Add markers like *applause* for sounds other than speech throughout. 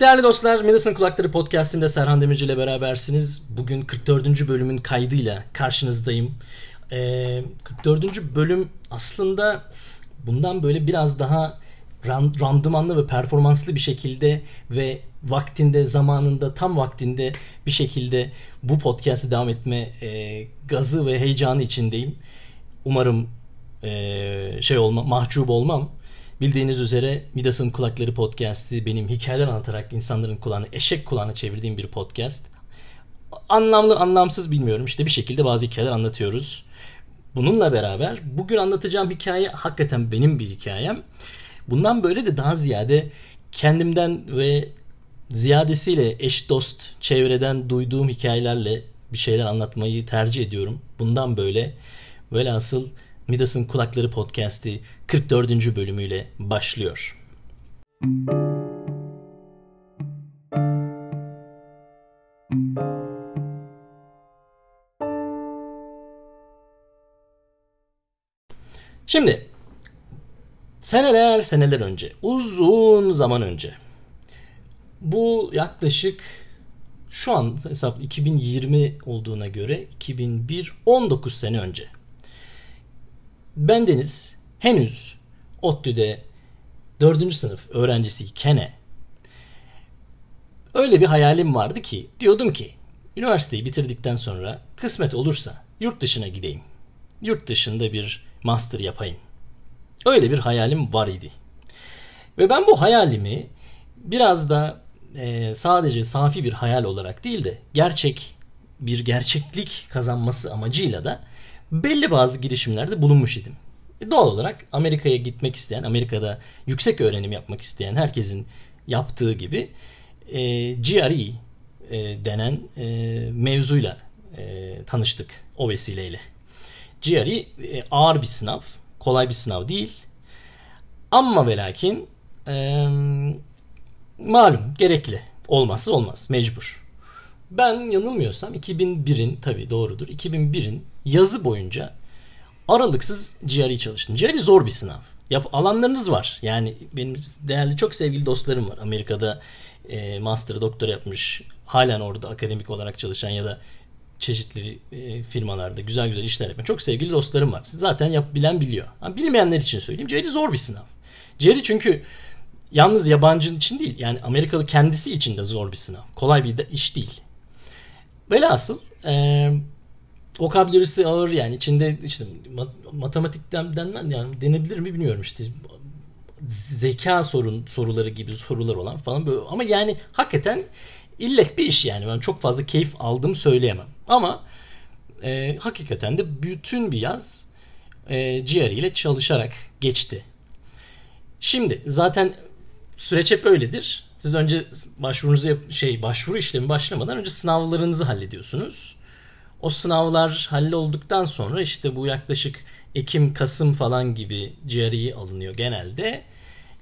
Değerli dostlar, Medicine Kulakları Podcast'inde Serhan Demirci ile berabersiniz. Bugün 44. bölümün kaydıyla karşınızdayım. Ee, 44. bölüm aslında bundan böyle biraz daha randımanlı ve performanslı bir şekilde ve vaktinde, zamanında, tam vaktinde bir şekilde bu podcast'ı devam etme e, gazı ve heyecanı içindeyim. Umarım e, şey olma, mahcup olmam. Bildiğiniz üzere Midas'ın Kulakları podcast'i benim hikayeler anlatarak insanların kulağını eşek kulağına çevirdiğim bir podcast. Anlamlı anlamsız bilmiyorum işte bir şekilde bazı hikayeler anlatıyoruz. Bununla beraber bugün anlatacağım hikaye hakikaten benim bir hikayem. Bundan böyle de daha ziyade kendimden ve ziyadesiyle eş dost çevreden duyduğum hikayelerle bir şeyler anlatmayı tercih ediyorum. Bundan böyle velhasıl Midas'ın Kulakları Podcast'i 44. bölümüyle başlıyor. Şimdi seneler seneler önce, uzun zaman önce bu yaklaşık şu an hesap 2020 olduğuna göre 2001 19 sene önce Bendeniz henüz ODTÜ'de 4. sınıf öğrencisiyken öyle bir hayalim vardı ki diyordum ki üniversiteyi bitirdikten sonra kısmet olursa yurt dışına gideyim. Yurt dışında bir master yapayım. Öyle bir hayalim var idi. Ve ben bu hayalimi biraz da e, sadece safi bir hayal olarak değil de gerçek bir gerçeklik kazanması amacıyla da belli bazı girişimlerde bulunmuş idim. E doğal olarak Amerika'ya gitmek isteyen, Amerika'da yüksek öğrenim yapmak isteyen herkesin yaptığı gibi e, GRE e, denen e, mevzuyla e, tanıştık o vesileyle. GRE e, ağır bir sınav, kolay bir sınav değil. Ama ve lakin e, malum gerekli. Olmazsa olmaz, mecbur. Ben yanılmıyorsam 2001'in tabi doğrudur. 2001'in yazı boyunca aralıksız GRE çalıştım. GRE zor bir sınav. Yap alanlarınız var. Yani benim değerli çok sevgili dostlarım var. Amerika'da e, master doktor yapmış. Halen orada akademik olarak çalışan ya da çeşitli e, firmalarda güzel güzel işler yapan çok sevgili dostlarım var. Zaten yap, bilen biliyor. Ama bilmeyenler için söyleyeyim. GRE zor bir sınav. GRE çünkü yalnız yabancı için değil. Yani Amerikalı kendisi için de zor bir sınav. Kolay bir de iş değil. Velhasıl e, vokabülerisi ağır yani içinde işte matematikten denmez yani denebilir mi bilmiyorum işte zeka sorun soruları gibi sorular olan falan böyle ama yani hakikaten illet bir iş yani ben çok fazla keyif aldım söyleyemem ama e, hakikaten de bütün bir yaz e, ile çalışarak geçti. Şimdi zaten süreç hep öyledir. Siz önce başvurunuzu yap, şey başvuru işlemi başlamadan önce sınavlarınızı hallediyorsunuz. O sınavlar hallolduktan sonra işte bu yaklaşık Ekim, Kasım falan gibi GRE alınıyor genelde.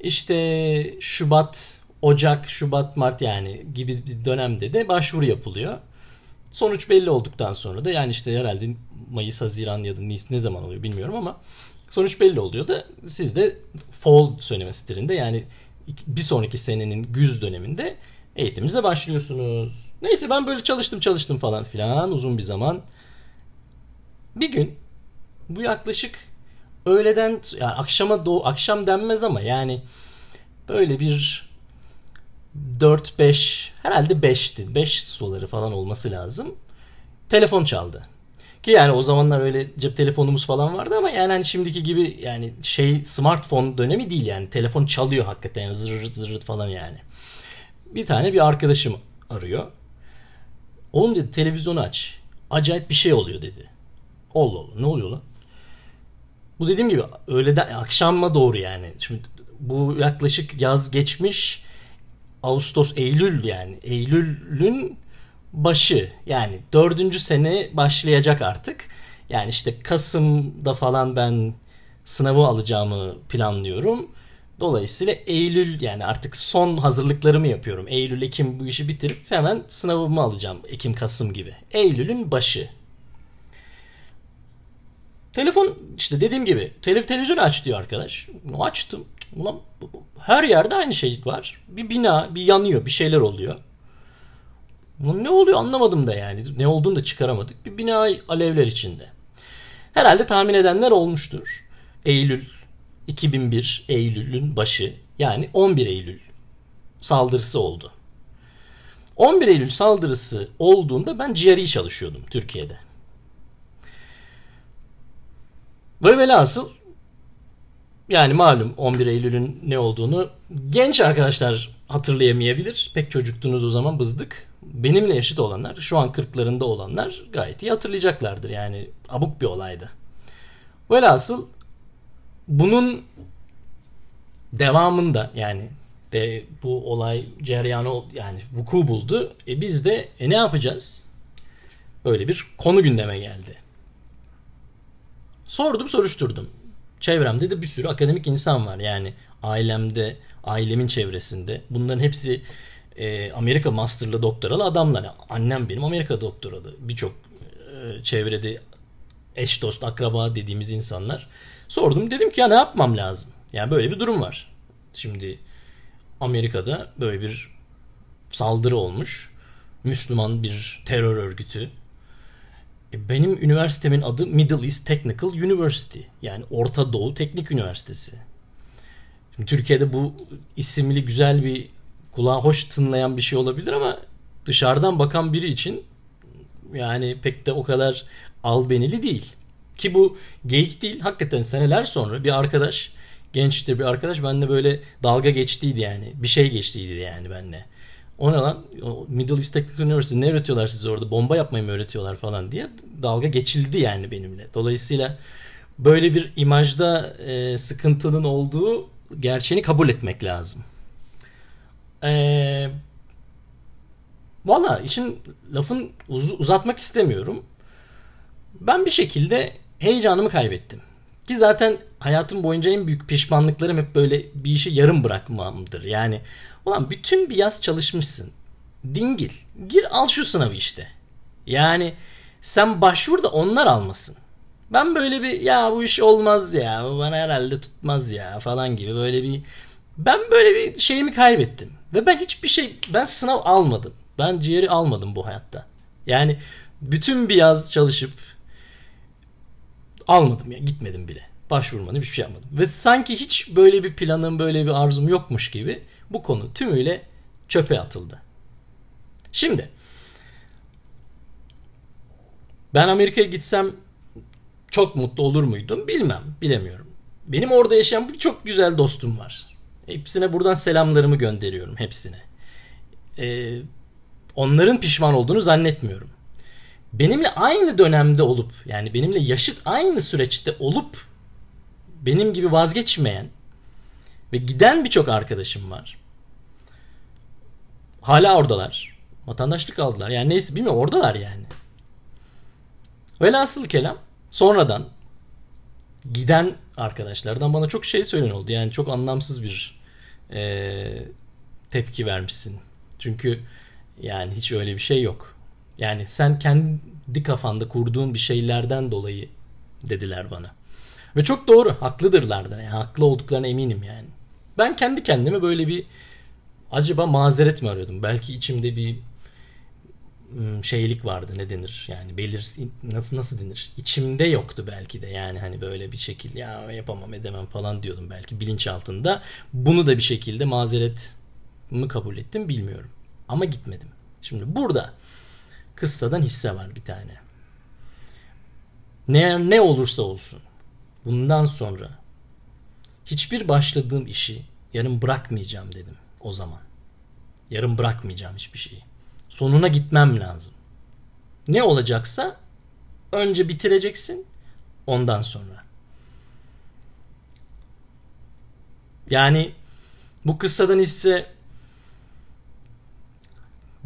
İşte Şubat, Ocak, Şubat, Mart yani gibi bir dönemde de başvuru yapılıyor. Sonuç belli olduktan sonra da yani işte herhalde Mayıs, Haziran ya da Nisan ne zaman oluyor bilmiyorum ama sonuç belli oluyor da siz de fall söylemesidirinde yani bir sonraki senenin güz döneminde eğitimimize başlıyorsunuz. Neyse ben böyle çalıştım çalıştım falan filan uzun bir zaman. Bir gün bu yaklaşık öğleden yani akşama doğu akşam denmez ama yani böyle bir 4-5 herhalde 5'ti. 5 suları falan olması lazım. Telefon çaldı. Ki yani o zamanlar öyle cep telefonumuz falan vardı ama yani hani şimdiki gibi yani şey smartphone dönemi değil yani. Telefon çalıyor hakikaten zırırt zırırt falan yani. Bir tane bir arkadaşım arıyor. Oğlum dedi televizyonu aç. Acayip bir şey oluyor dedi. Allah Allah ne oluyor lan? Bu dediğim gibi öğleden akşama doğru yani. Şimdi bu yaklaşık yaz geçmiş Ağustos Eylül yani Eylül'ün başı yani dördüncü sene başlayacak artık. Yani işte Kasım'da falan ben sınavı alacağımı planlıyorum. Dolayısıyla Eylül yani artık son hazırlıklarımı yapıyorum. Eylül, Ekim bu işi bitirip hemen sınavımı alacağım. Ekim, Kasım gibi. Eylül'ün başı. Telefon işte dediğim gibi tele, televizyonu aç diyor arkadaş. Açtım. Ulan her yerde aynı şey var. Bir bina, bir yanıyor, bir şeyler oluyor. Ulan ne oluyor anlamadım da yani. Ne olduğunu da çıkaramadık. Bir bina alevler içinde. Herhalde tahmin edenler olmuştur. Eylül 2001 Eylül'ün başı yani 11 Eylül saldırısı oldu. 11 Eylül saldırısı olduğunda ben GRE çalışıyordum Türkiye'de. Ve velhasıl yani malum 11 Eylül'ün ne olduğunu genç arkadaşlar hatırlayamayabilir. Pek çocuktunuz o zaman bızdık. Benimle yaşıt olanlar, şu an 40'larında olanlar gayet iyi hatırlayacaklardır. Yani abuk bir olaydı. Velhasıl bunun devamında yani de bu olay cereyanı yani vuku buldu. E biz de e ne yapacağız? Böyle bir konu gündeme geldi. Sordum soruşturdum. Çevremde de bir sürü akademik insan var. Yani ailemde, ailemin çevresinde. Bunların hepsi e, Amerika masterlı doktoralı adamlar. Annem benim Amerika doktoralı. Birçok e, çevrede eş dost akraba dediğimiz insanlar. Sordum dedim ki ya ne yapmam lazım? Yani böyle bir durum var. Şimdi Amerika'da böyle bir saldırı olmuş. Müslüman bir terör örgütü. E benim üniversitemin adı Middle East Technical University. Yani Orta Doğu Teknik Üniversitesi. Şimdi Türkiye'de bu isimli güzel bir kulağa hoş tınlayan bir şey olabilir ama dışarıdan bakan biri için yani pek de o kadar albenili değil. Ki bu geyik değil. Hakikaten seneler sonra bir arkadaş gençti bir arkadaş benimle böyle dalga geçtiydi yani. Bir şey geçtiydi yani benimle. O ne lan? Middle East Technical University ne öğretiyorlar size orada? Bomba yapmayı mı öğretiyorlar falan diye dalga geçildi yani benimle. Dolayısıyla böyle bir imajda e, sıkıntının olduğu gerçeğini kabul etmek lazım. Eee Valla işin lafın uz- uzatmak istemiyorum. Ben bir şekilde heyecanımı kaybettim. Ki zaten hayatım boyunca en büyük pişmanlıklarım hep böyle bir işi yarım bırakmamdır. Yani ulan bütün bir yaz çalışmışsın. Dingil. Gir al şu sınavı işte. Yani sen başvur da onlar almasın. Ben böyle bir ya bu iş olmaz ya bu bana herhalde tutmaz ya falan gibi böyle bir ben böyle bir şeyimi kaybettim. Ve ben hiçbir şey ben sınav almadım. Ben ciğeri almadım bu hayatta. Yani bütün bir yaz çalışıp almadım ya gitmedim bile. Başvurmadım hiçbir şey yapmadım. Ve sanki hiç böyle bir planım böyle bir arzum yokmuş gibi bu konu tümüyle çöpe atıldı. Şimdi ben Amerika'ya gitsem çok mutlu olur muydum bilmem bilemiyorum. Benim orada yaşayan birçok güzel dostum var. Hepsine buradan selamlarımı gönderiyorum hepsine. Ee, onların pişman olduğunu zannetmiyorum benimle aynı dönemde olup yani benimle yaşıt aynı süreçte olup benim gibi vazgeçmeyen ve giden birçok arkadaşım var. Hala oradalar. Vatandaşlık aldılar. Yani neyse bilmiyorum oradalar yani. Velhasıl kelam sonradan giden arkadaşlardan bana çok şey söylen oldu. Yani çok anlamsız bir e, tepki vermişsin. Çünkü yani hiç öyle bir şey yok. Yani sen kendi kafanda kurduğun bir şeylerden dolayı dediler bana. Ve çok doğru. Haklıdırlar da. Yani haklı olduklarına eminim yani. Ben kendi kendime böyle bir acaba mazeret mi arıyordum? Belki içimde bir hmm, şeylik vardı ne denir yani belir nasıl nasıl denir içimde yoktu belki de yani hani böyle bir şekilde ya yapamam edemem falan diyordum belki bilinç altında bunu da bir şekilde mazeret mi kabul ettim bilmiyorum ama gitmedim şimdi burada kıssadan hisse var bir tane. Ne, ne olursa olsun bundan sonra hiçbir başladığım işi yarım bırakmayacağım dedim o zaman. Yarım bırakmayacağım hiçbir şeyi. Sonuna gitmem lazım. Ne olacaksa önce bitireceksin ondan sonra. Yani bu kıssadan hisse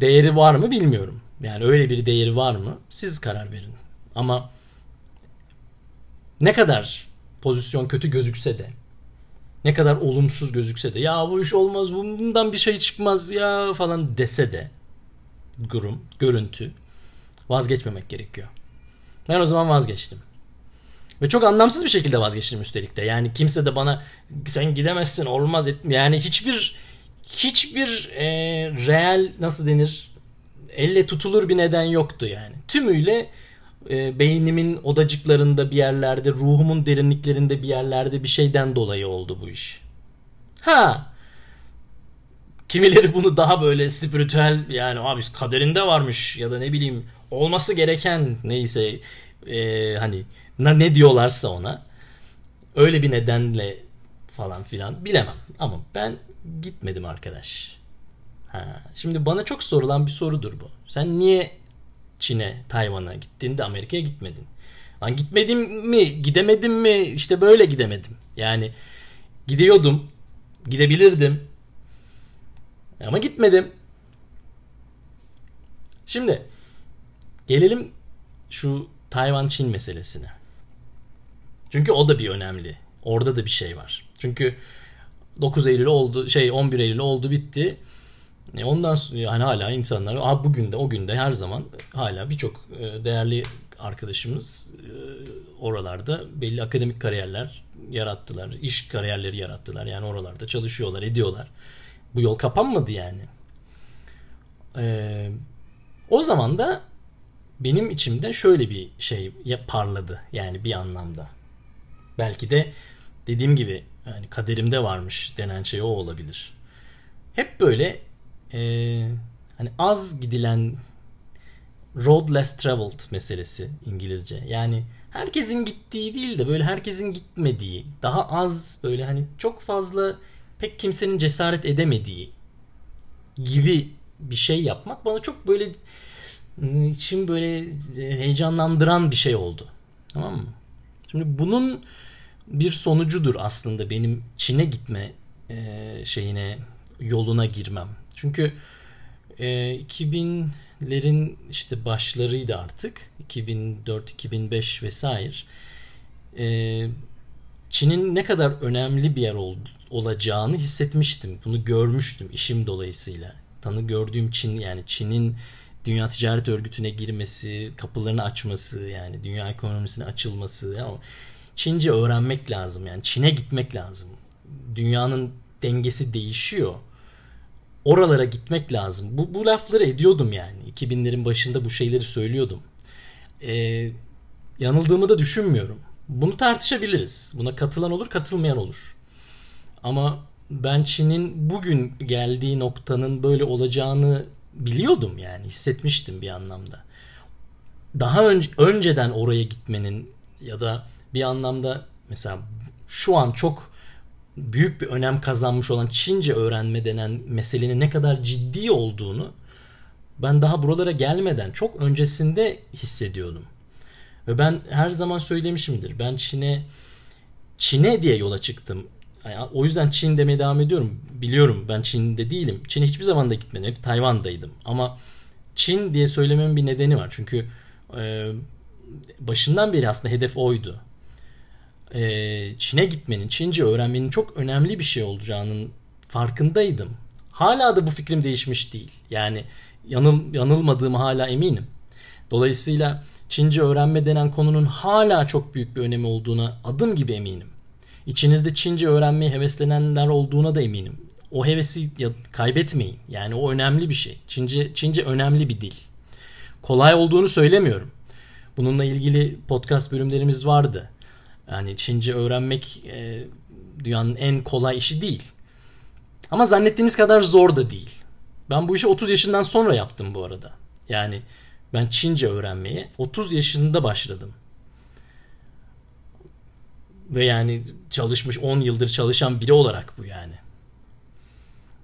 değeri var mı bilmiyorum. Yani öyle bir değeri var mı? Siz karar verin. Ama ne kadar pozisyon kötü gözükse de ne kadar olumsuz gözükse de ya bu iş olmaz bundan bir şey çıkmaz ya falan dese de durum, görüntü vazgeçmemek gerekiyor. Ben o zaman vazgeçtim. Ve çok anlamsız bir şekilde vazgeçtim üstelik de. Yani kimse de bana sen gidemezsin olmaz etme. Yani hiçbir hiçbir e, real nasıl denir elle tutulur bir neden yoktu yani. Tümüyle e, beynimin odacıklarında bir yerlerde, ruhumun derinliklerinde bir yerlerde bir şeyden dolayı oldu bu iş. Ha. Kimileri bunu daha böyle spiritüel yani abi kaderinde varmış ya da ne bileyim olması gereken neyse e, hani ne diyorlarsa ona öyle bir nedenle falan filan bilemem. Ama ben gitmedim arkadaş. Ha, şimdi bana çok sorulan bir sorudur bu. Sen niye Çin'e, Tayvan'a gittin de Amerika'ya gitmedin? Lan gitmedim mi, gidemedim mi? İşte böyle gidemedim. Yani gidiyordum, gidebilirdim. Ama gitmedim. Şimdi gelelim şu Tayvan-Çin meselesine. Çünkü o da bir önemli. Orada da bir şey var. Çünkü 9 Eylül oldu, şey 11 Eylül oldu bitti. E ondan yani hala insanlar Aa, bugün de o günde her zaman hala birçok e, değerli arkadaşımız e, oralarda belli akademik kariyerler yarattılar. iş kariyerleri yarattılar. Yani oralarda çalışıyorlar, ediyorlar. Bu yol kapanmadı yani. Ee, o zaman da benim içimde şöyle bir şey parladı yani bir anlamda. Belki de dediğim gibi yani kaderimde varmış denen şey o olabilir. Hep böyle e, hani az gidilen road less traveled meselesi İngilizce. Yani herkesin gittiği değil de böyle herkesin gitmediği, daha az böyle hani çok fazla pek kimsenin cesaret edemediği gibi bir şey yapmak bana çok böyle için böyle heyecanlandıran bir şey oldu. Tamam mı? Şimdi bunun bir sonucudur aslında benim Çin'e gitme e, şeyine yoluna girmem. Çünkü e, 2000'lerin işte başlarıydı artık. 2004, 2005 vesaire. E, Çin'in ne kadar önemli bir yer ol, olacağını hissetmiştim. Bunu görmüştüm işim dolayısıyla. Tanı gördüğüm Çin yani Çin'in Dünya Ticaret Örgütü'ne girmesi, kapılarını açması yani dünya ekonomisine açılması. Yani Çince öğrenmek lazım yani Çin'e gitmek lazım. Dünyanın dengesi değişiyor. Oralara gitmek lazım. Bu, bu lafları ediyordum yani. 2000'lerin başında bu şeyleri söylüyordum. Ee, yanıldığımı da düşünmüyorum. Bunu tartışabiliriz. Buna katılan olur, katılmayan olur. Ama ben Çin'in bugün geldiği noktanın böyle olacağını biliyordum yani hissetmiştim bir anlamda. Daha önce, önceden oraya gitmenin ya da bir anlamda mesela şu an çok büyük bir önem kazanmış olan Çince öğrenme denen meselenin ne kadar ciddi olduğunu ben daha buralara gelmeden çok öncesinde hissediyordum. Ve ben her zaman söylemişimdir. Ben Çin'e Çin'e diye yola çıktım. Yani o yüzden Çin demeye devam ediyorum. Biliyorum ben Çin'de değilim. Çin'e hiçbir zaman da gitmedim. Hep Tayvan'daydım. Ama Çin diye söylememin bir nedeni var. Çünkü e, başından beri aslında hedef oydu. E, Çin'e gitmenin, Çince öğrenmenin çok önemli bir şey olacağının farkındaydım. Hala da bu fikrim değişmiş değil. Yani yanıl, yanılmadığımı hala eminim. Dolayısıyla Çince öğrenme denen konunun hala çok büyük bir önemi olduğuna adım gibi eminim. İçinizde Çince öğrenmeye heveslenenler olduğuna da eminim. O hevesi kaybetmeyin. Yani o önemli bir şey. Çince, Çince önemli bir dil. Kolay olduğunu söylemiyorum. Bununla ilgili podcast bölümlerimiz vardı. Yani Çince öğrenmek e, dünyanın en kolay işi değil. Ama zannettiğiniz kadar zor da değil. Ben bu işi 30 yaşından sonra yaptım bu arada. Yani ben Çince öğrenmeye 30 yaşında başladım. Ve yani çalışmış 10 yıldır çalışan biri olarak bu yani.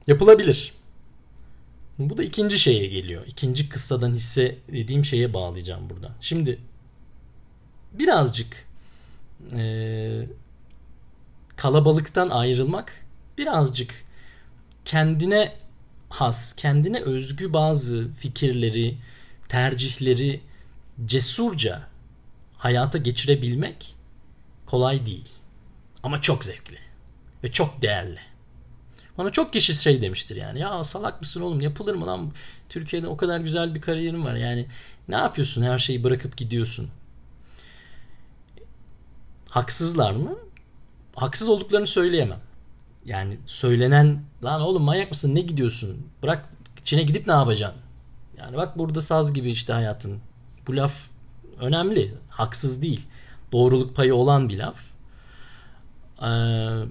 Yapılabilir. Bu da ikinci şeye geliyor. İkinci kıssadan hisse dediğim şeye bağlayacağım burada. Şimdi birazcık e, kalabalıktan ayrılmak birazcık kendine has, kendine özgü bazı fikirleri, tercihleri cesurca hayata geçirebilmek kolay değil. Ama çok zevkli ve çok değerli. Bana çok kişi şey demiştir yani. Ya salak mısın oğlum yapılır mı lan? Türkiye'de o kadar güzel bir kariyerim var. Yani ne yapıyorsun her şeyi bırakıp gidiyorsun? Haksızlar mı? Haksız olduklarını söyleyemem. Yani söylenen lan oğlum manyak mısın ne gidiyorsun? Bırak Çin'e gidip ne yapacaksın? Yani bak burada saz gibi işte hayatın. Bu laf önemli. Haksız değil. Doğruluk payı olan bir laf. Ee,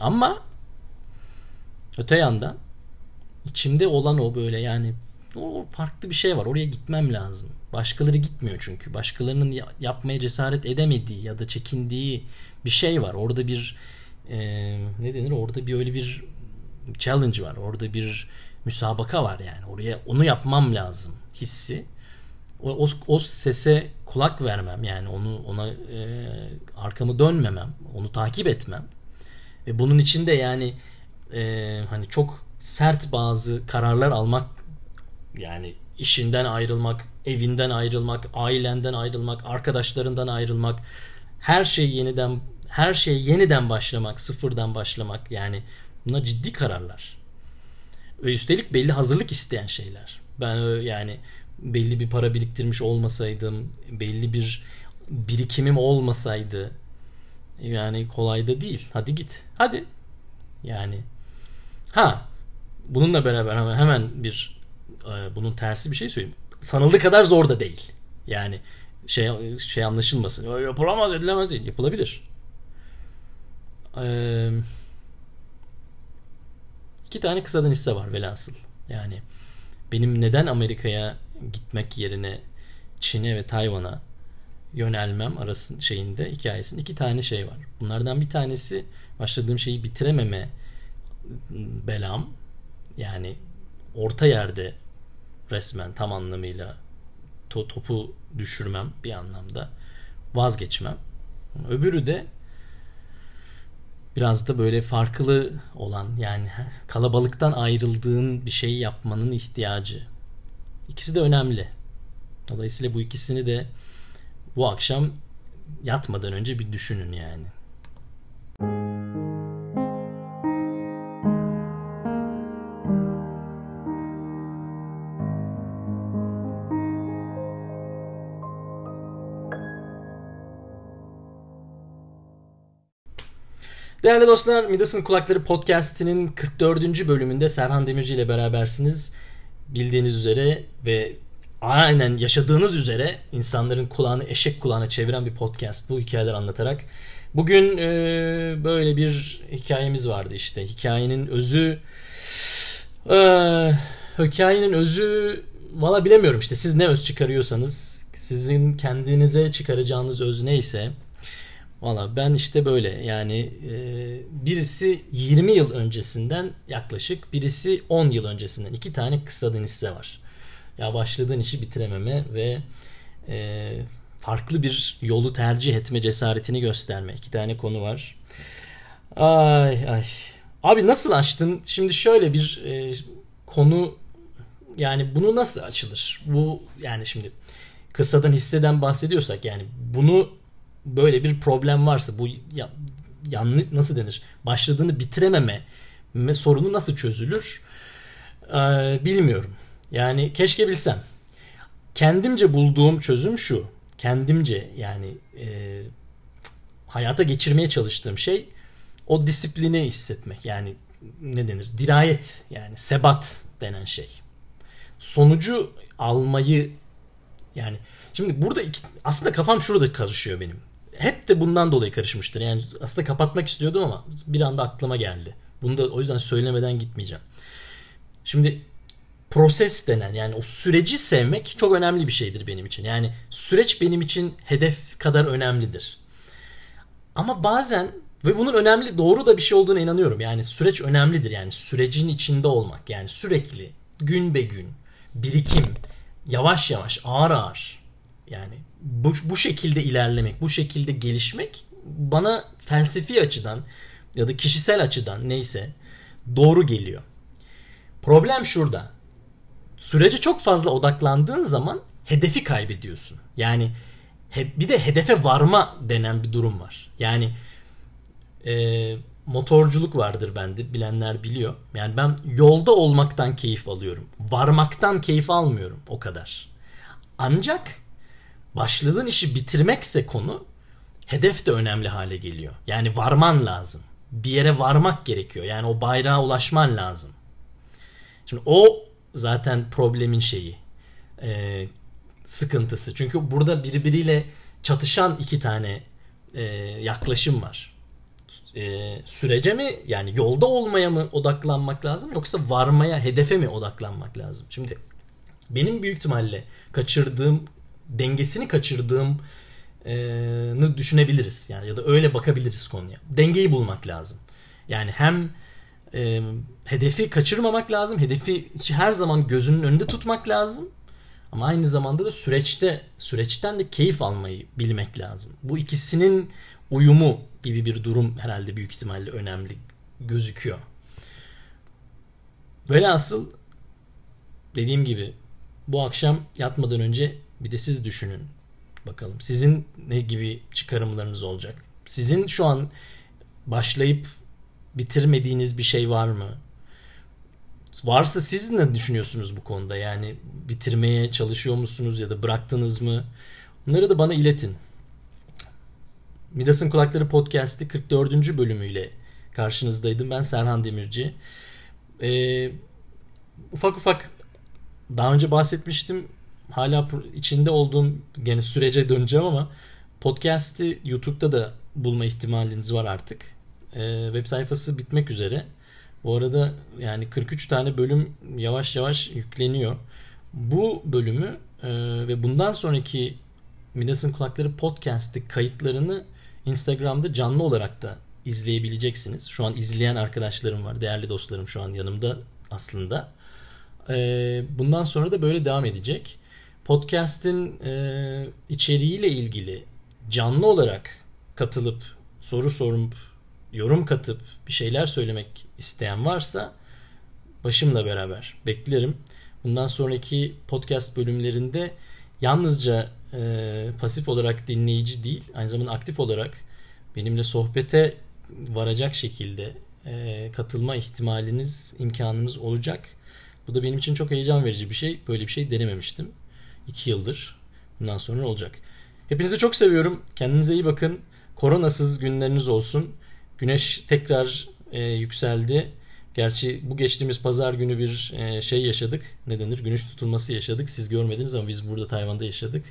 ama öte yandan içimde olan o böyle yani o farklı bir şey var. Oraya gitmem lazım. Başkaları gitmiyor çünkü. Başkalarının yapmaya cesaret edemediği ya da çekindiği bir şey var. Orada bir e, ne denir? Orada bir öyle bir challenge var. Orada bir müsabaka var yani. Oraya onu yapmam lazım hissi. O, o, o sese kulak vermem yani onu ona e, arkamı dönmemem, onu takip etmem. Ve bunun için de yani e, hani çok sert bazı kararlar almak yani işinden ayrılmak, evinden ayrılmak, ailenden ayrılmak, arkadaşlarından ayrılmak, her şey yeniden her şey yeniden başlamak, sıfırdan başlamak yani bunlar ciddi kararlar. Ve üstelik belli hazırlık isteyen şeyler. Ben yani belli bir para biriktirmiş olmasaydım, belli bir birikimim olmasaydı yani kolay da değil. Hadi git. Hadi. Yani ha bununla beraber hemen bir bunun tersi bir şey söyleyeyim. Sanıldığı kadar zor da değil. Yani şey şey anlaşılmasın. Yapılamaz, edilemez değil. Yapılabilir. Ee, iki tane kısadan hisse var velhasıl. Yani benim neden Amerika'ya gitmek yerine Çin'e ve Tayvan'a yönelmem arasın şeyinde hikayesinde iki tane şey var. Bunlardan bir tanesi başladığım şeyi bitirememe belam. Yani orta yerde resmen tam anlamıyla to topu düşürmem bir anlamda. Vazgeçmem. Öbürü de biraz da böyle farklı olan yani *laughs* kalabalıktan ayrıldığın bir şeyi yapmanın ihtiyacı. İkisi de önemli. Dolayısıyla bu ikisini de bu akşam yatmadan önce bir düşünün yani. Değerli dostlar, Midas'ın Kulakları Podcast'inin 44. bölümünde Serhan Demirci ile berabersiniz. Bildiğiniz üzere ve aynen yaşadığınız üzere insanların kulağını eşek kulağına çeviren bir podcast bu hikayeler anlatarak. Bugün e, böyle bir hikayemiz vardı işte. Hikayenin özü e, hikayenin özü valla bilemiyorum işte siz ne öz çıkarıyorsanız sizin kendinize çıkaracağınız öz neyse Valla ben işte böyle yani e, birisi 20 yıl öncesinden yaklaşık birisi 10 yıl öncesinden iki tane kısadan hisse var. Ya başladığın işi bitirememe ve e, farklı bir yolu tercih etme cesaretini gösterme. iki tane konu var. Ay ay. Abi nasıl açtın? Şimdi şöyle bir e, konu yani bunu nasıl açılır? Bu yani şimdi kısadan hisseden bahsediyorsak yani bunu böyle bir problem varsa bu ya, yanlış nasıl denir? Başladığını bitirememe sorunu nasıl çözülür? Ee, bilmiyorum. Yani keşke bilsem. Kendimce bulduğum çözüm şu. Kendimce yani e, hayata geçirmeye çalıştığım şey o disiplini hissetmek. Yani ne denir? Dirayet yani sebat denen şey. Sonucu almayı yani şimdi burada iki, aslında kafam şurada karışıyor benim hep de bundan dolayı karışmıştır. Yani aslında kapatmak istiyordum ama bir anda aklıma geldi. Bunu da o yüzden söylemeden gitmeyeceğim. Şimdi proses denen yani o süreci sevmek çok önemli bir şeydir benim için. Yani süreç benim için hedef kadar önemlidir. Ama bazen ve bunun önemli doğru da bir şey olduğuna inanıyorum. Yani süreç önemlidir. Yani sürecin içinde olmak. Yani sürekli gün be gün birikim yavaş yavaş ağır ağır yani bu, bu şekilde ilerlemek, bu şekilde gelişmek bana felsefi açıdan ya da kişisel açıdan neyse doğru geliyor. Problem şurada. Sürece çok fazla odaklandığın zaman hedefi kaybediyorsun. Yani bir de hedefe varma denen bir durum var. Yani e, motorculuk vardır bende bilenler biliyor. Yani ben yolda olmaktan keyif alıyorum. Varmaktan keyif almıyorum o kadar. Ancak başladığın işi bitirmekse konu hedef de önemli hale geliyor. Yani varman lazım. Bir yere varmak gerekiyor. Yani o bayrağa ulaşman lazım. Şimdi o zaten problemin şeyi. E, sıkıntısı. Çünkü burada birbiriyle çatışan iki tane e, yaklaşım var. E, sürece mi yani yolda olmaya mı odaklanmak lazım yoksa varmaya hedefe mi odaklanmak lazım? Şimdi benim büyük ihtimalle kaçırdığım dengesini kaçırdığım e, düşünebiliriz. Yani ya da öyle bakabiliriz konuya. Dengeyi bulmak lazım. Yani hem e, hedefi kaçırmamak lazım. Hedefi her zaman gözünün önünde tutmak lazım. Ama aynı zamanda da süreçte süreçten de keyif almayı bilmek lazım. Bu ikisinin uyumu gibi bir durum herhalde büyük ihtimalle önemli gözüküyor. Velhasıl dediğim gibi bu akşam yatmadan önce bir de siz düşünün bakalım. Sizin ne gibi çıkarımlarınız olacak? Sizin şu an başlayıp bitirmediğiniz bir şey var mı? Varsa siz ne düşünüyorsunuz bu konuda? Yani bitirmeye çalışıyor musunuz ya da bıraktınız mı? Bunları da bana iletin. Midas'ın Kulakları Podcast'i 44. bölümüyle karşınızdaydım. Ben Serhan Demirci. Ee, ufak ufak daha önce bahsetmiştim. Hala içinde olduğum gene sürece döneceğim ama podcast'i YouTube'da da bulma ihtimaliniz var artık. Ee, web sayfası bitmek üzere. Bu arada yani 43 tane bölüm yavaş yavaş yükleniyor. Bu bölümü e, ve bundan sonraki Midas'ın Kulakları podcast'i kayıtlarını Instagram'da canlı olarak da izleyebileceksiniz. Şu an izleyen arkadaşlarım var. Değerli dostlarım şu an yanımda aslında. E, bundan sonra da böyle devam edecek. Podcast'in e, içeriğiyle ilgili canlı olarak katılıp soru sorup yorum katıp bir şeyler söylemek isteyen varsa başımla beraber beklerim. Bundan sonraki podcast bölümlerinde yalnızca e, pasif olarak dinleyici değil aynı zamanda aktif olarak benimle sohbete varacak şekilde e, katılma ihtimaliniz, imkanınız olacak. Bu da benim için çok heyecan verici bir şey. Böyle bir şey denememiştim. 2 yıldır. Bundan sonra olacak. Hepinizi çok seviyorum. Kendinize iyi bakın. Koronasız günleriniz olsun. Güneş tekrar e, yükseldi. Gerçi bu geçtiğimiz pazar günü bir e, şey yaşadık. Ne denir? Güneş tutulması yaşadık. Siz görmediniz ama biz burada Tayvan'da yaşadık.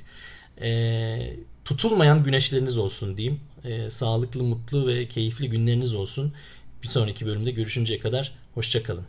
E, tutulmayan güneşleriniz olsun diyeyim. E, sağlıklı, mutlu ve keyifli günleriniz olsun. Bir sonraki bölümde görüşünceye kadar hoşçakalın.